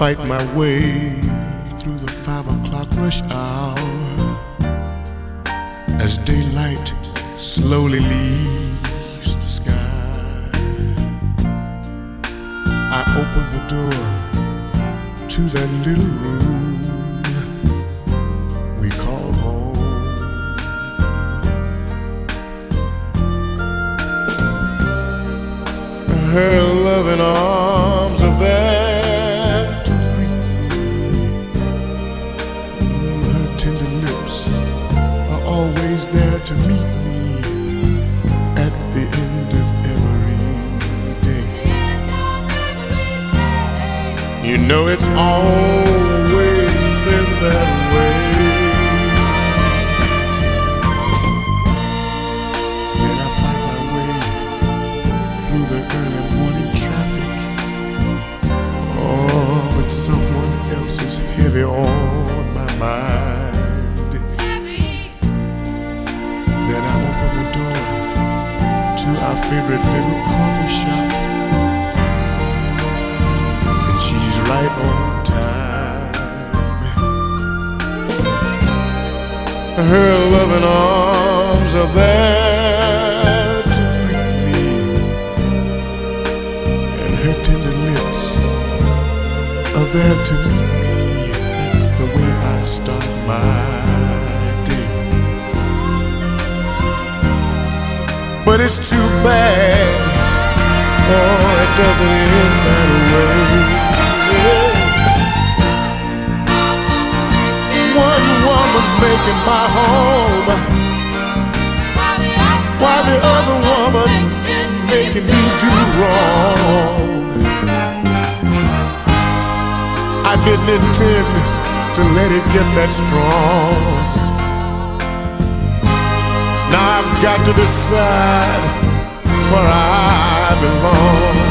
Fight my way You know it's always been that way. Then I find my way through the early morning traffic. Oh, but someone else is heavy on my mind. Then I open the door to our favorite little coffee shop. Right on time. Her loving arms are there to greet me, and her tender lips are there to meet me. That's the way I start my day. But it's too bad. Oh, it doesn't end that way. Woman's making my home, while the other woman making me do wrong. I didn't intend to let it get that strong. Now I've got to decide where I belong.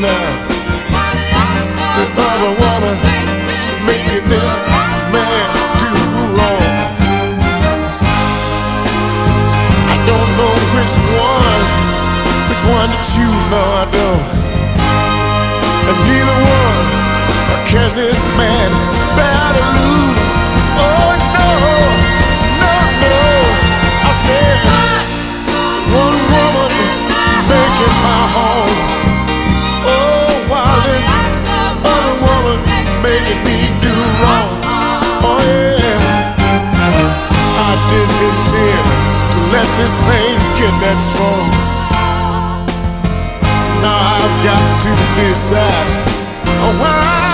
Now. Woman, making this man do wrong. I don't know which one, which one to choose. No, I don't. And neither one can this man I didn't intend to let this pain get that strong. Now I've got to decide where I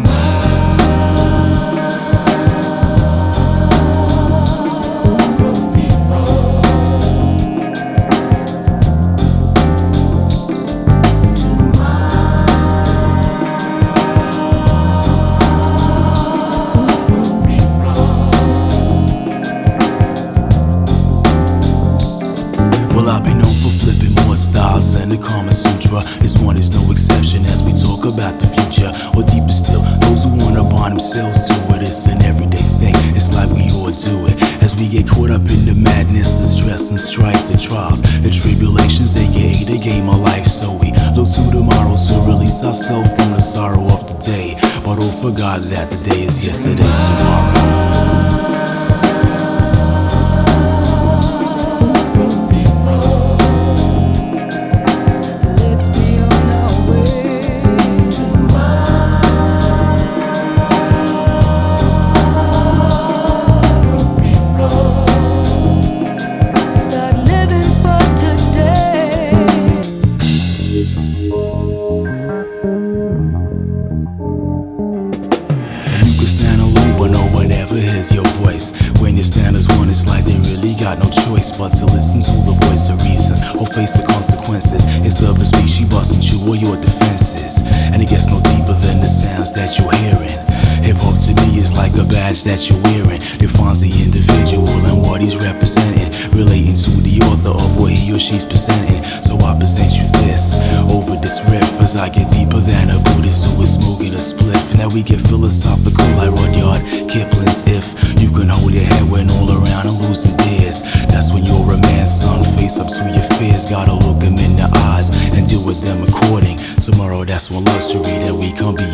can't be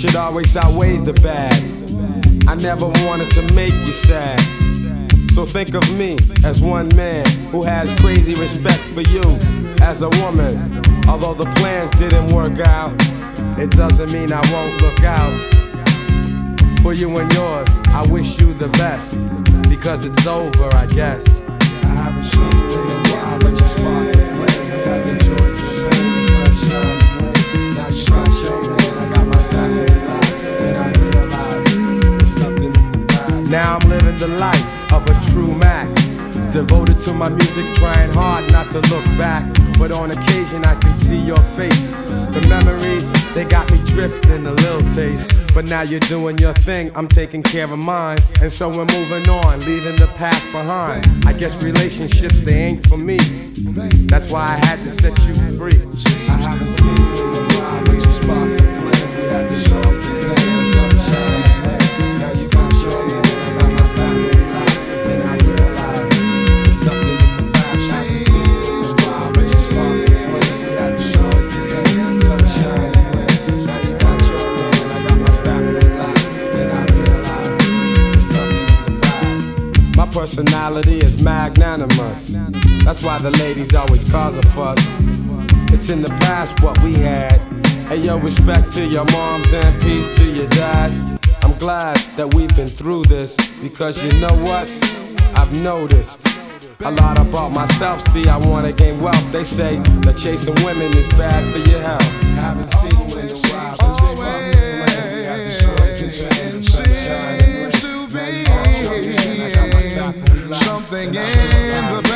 should always outweigh the bad. I never wanted to make you sad. So think of me as one man who has crazy respect for you as a woman. Although the plans didn't work out, it doesn't mean I won't look out. For you and yours, I wish you the best. Because it's over, I guess. I haven't seen you in a while, but. To look back. But on occasion, I can see your face. The memories, they got me drifting a little taste. But now you're doing your thing, I'm taking care of mine. And so we're moving on, leaving the past behind. I guess relationships, they ain't for me. That's why I had to set you free. I haven't seen you in a while, personality is magnanimous. That's why the ladies always cause a fuss. It's in the past what we had. And yo, respect to your moms and peace to your dad. I'm glad that we've been through this because you know what? I've noticed a lot about myself. See, I wanna gain wealth. They say that chasing women is bad for your health. Haven't seen you in a while. but you in. Something in the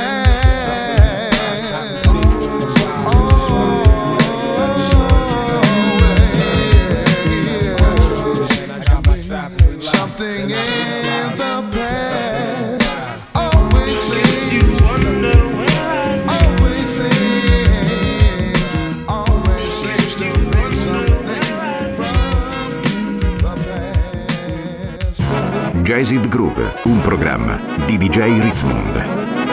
past. Jazzid Groove, un programma di DJ Ritzmond.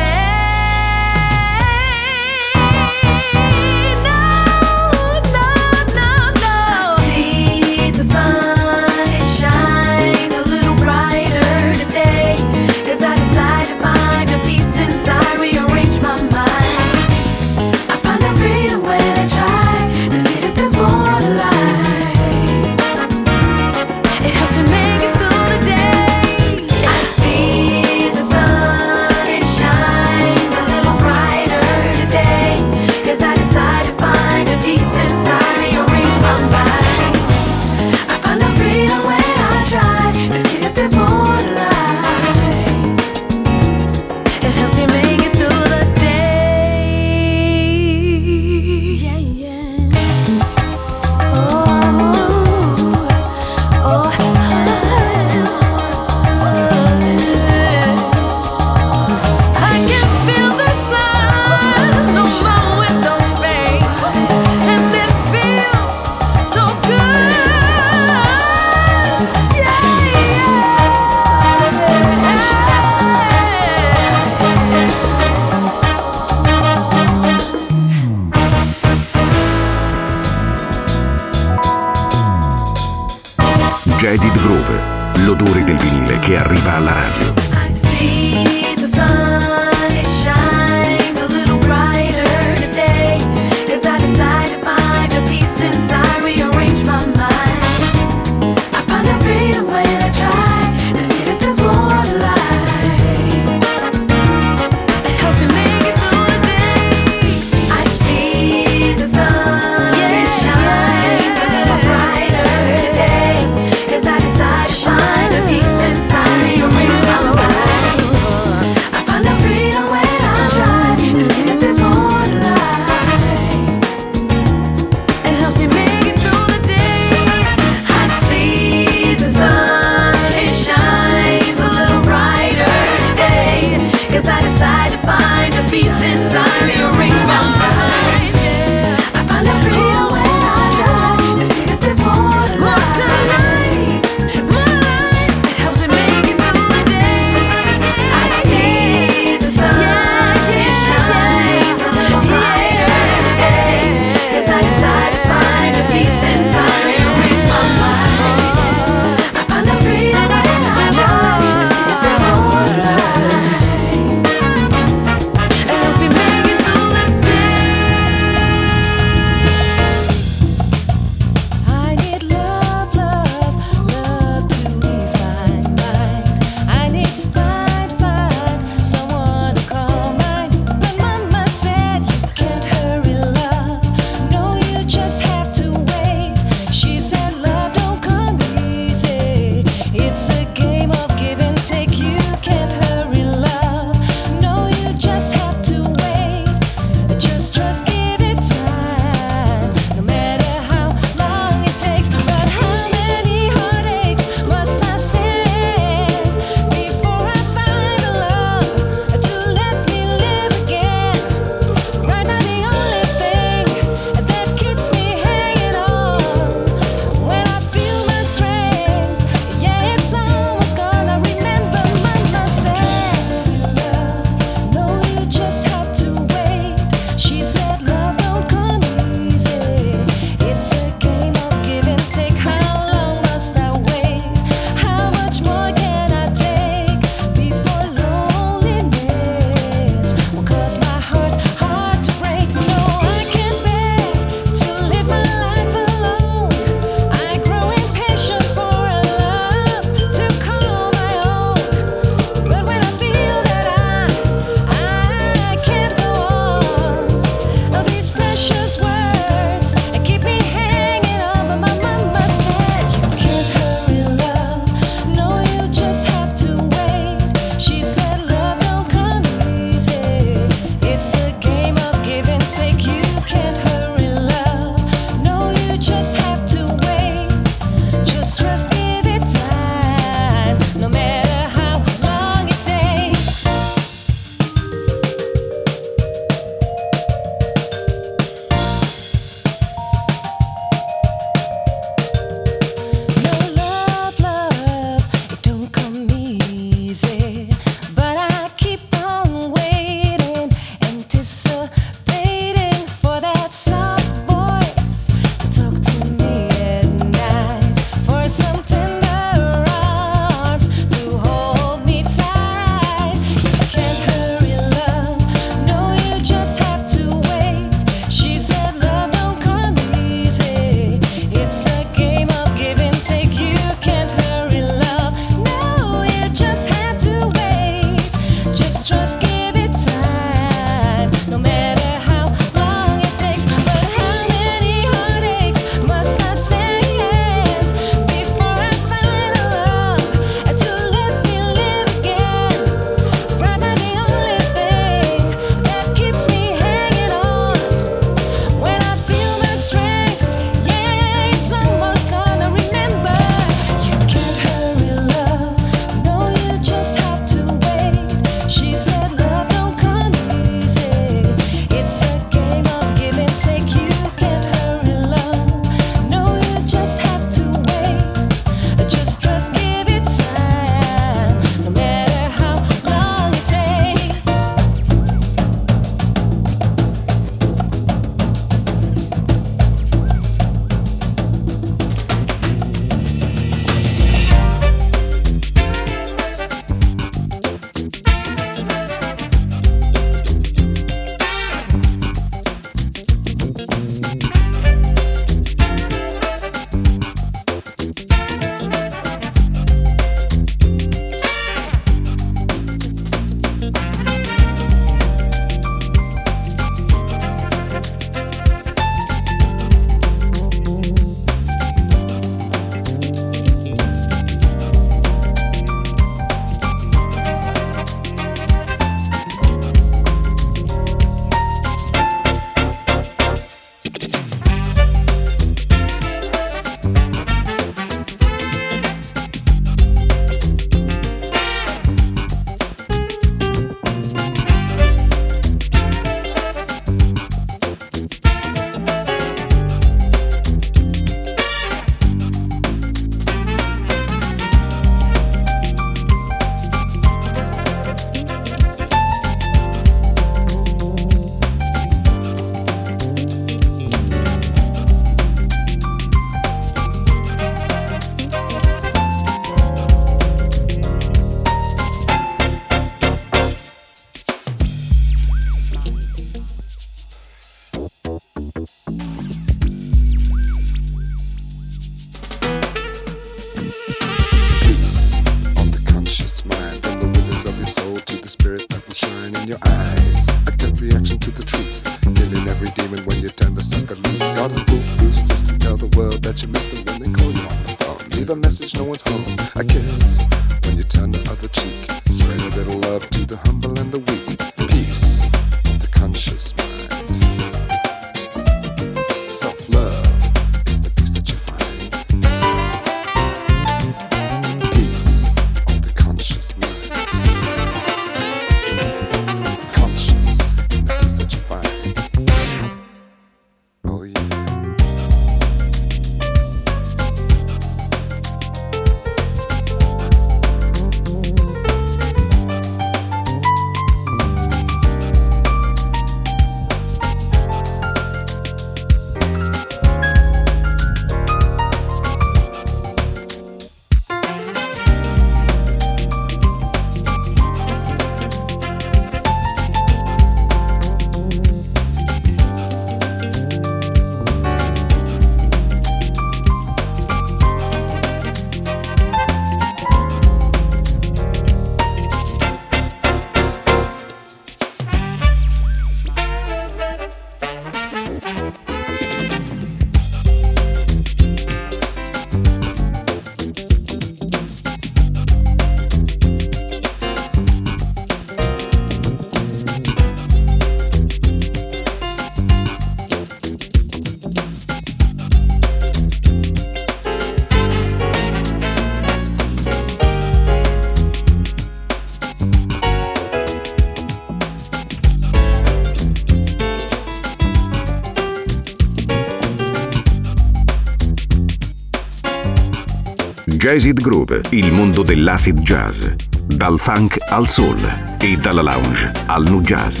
Jazzit Groove, il mondo dell'acid jazz. Dal funk al soul e dalla lounge al nu jazz.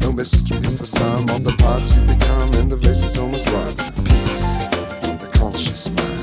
No mysteries, the sum of the parts you become, and the race is almost run. Peace, the conscious mind.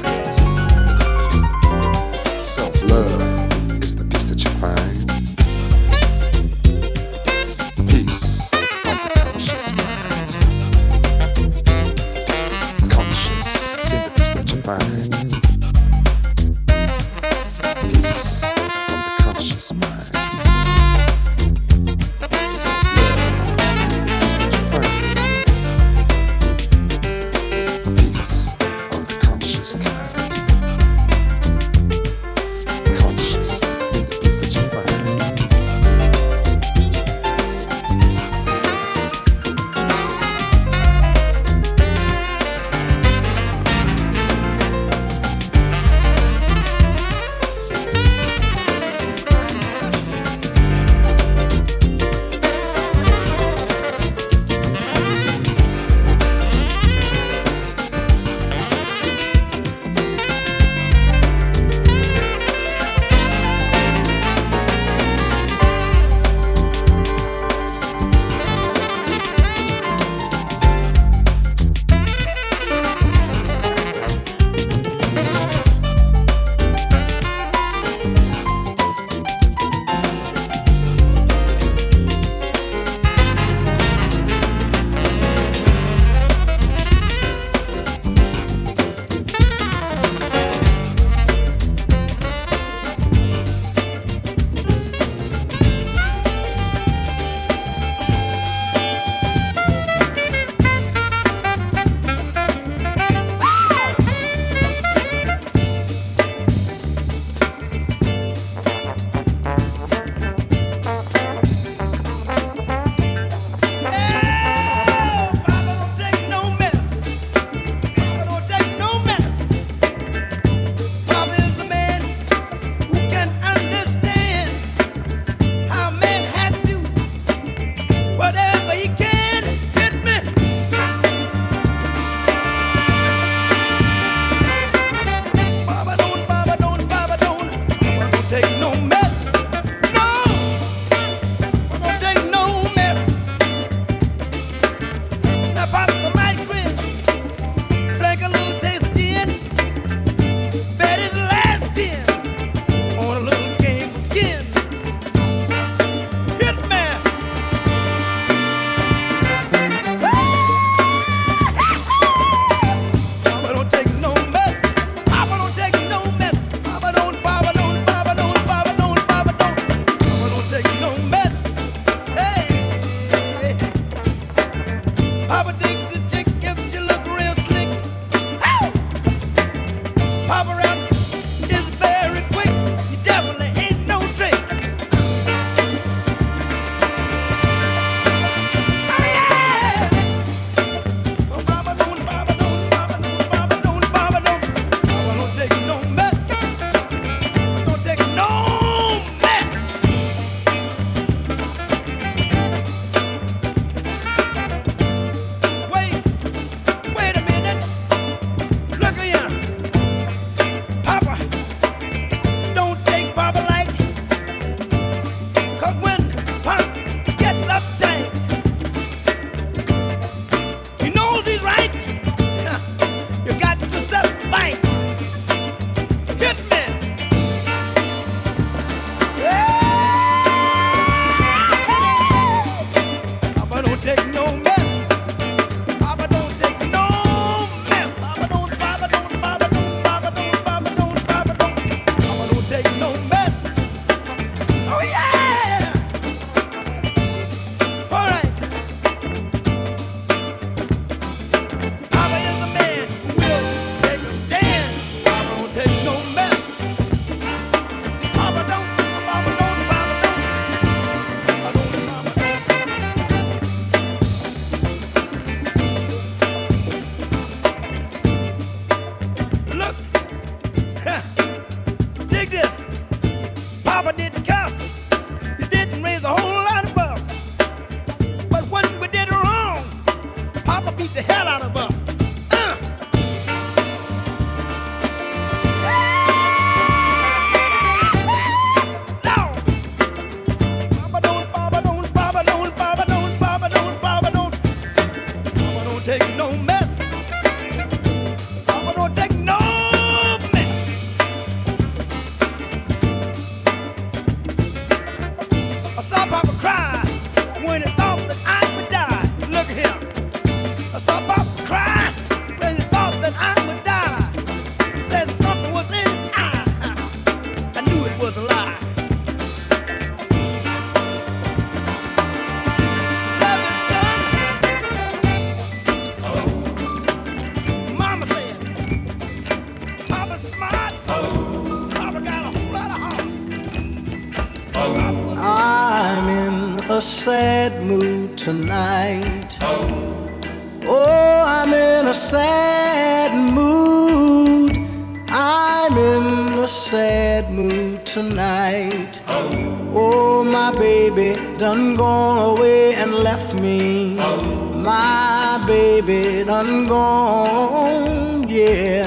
Done gone away and left me. My baby done gone, yeah.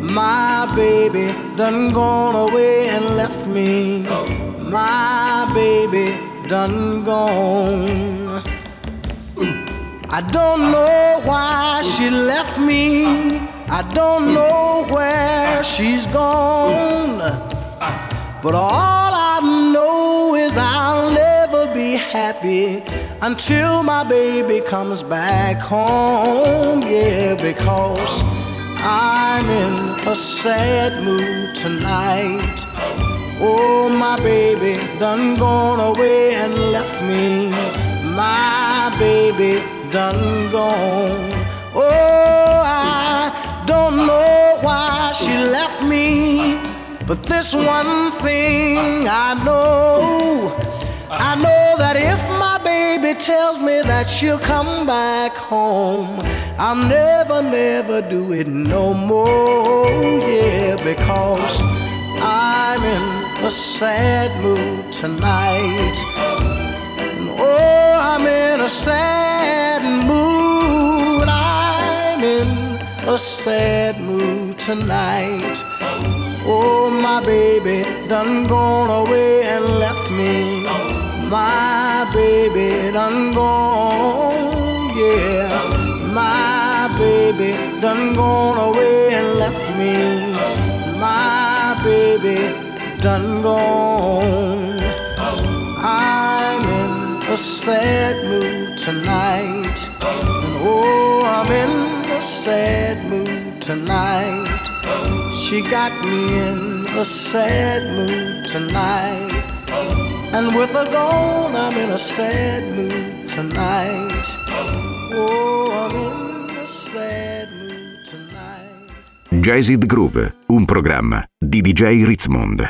My baby done gone away and left me. My baby done gone. I don't know why she left me. I don't know where she's gone. But all happy until my baby comes back home. Yeah, because I'm in a sad mood tonight. Oh, my baby done gone away and left me. My baby done gone. Oh, I don't know why she left me. But this one thing I know. I know that if my baby tells me that she'll come back home, I'll never, never do it no more. Yeah, because I'm in a sad mood tonight. Oh, I'm in a sad mood. I'm in a sad mood tonight. Oh, my baby done gone away and left me. My baby done gone, yeah. My baby done gone away and left me. My baby done gone. I'm in a sad mood tonight. Oh, I'm in a sad mood tonight. She got me in a sad mood tonight. And with her gone, I'm in a sad mood tonight. Oh, I'm in a sad mood tonight. Jazz It Groove, un programma di DJ Ritzmond.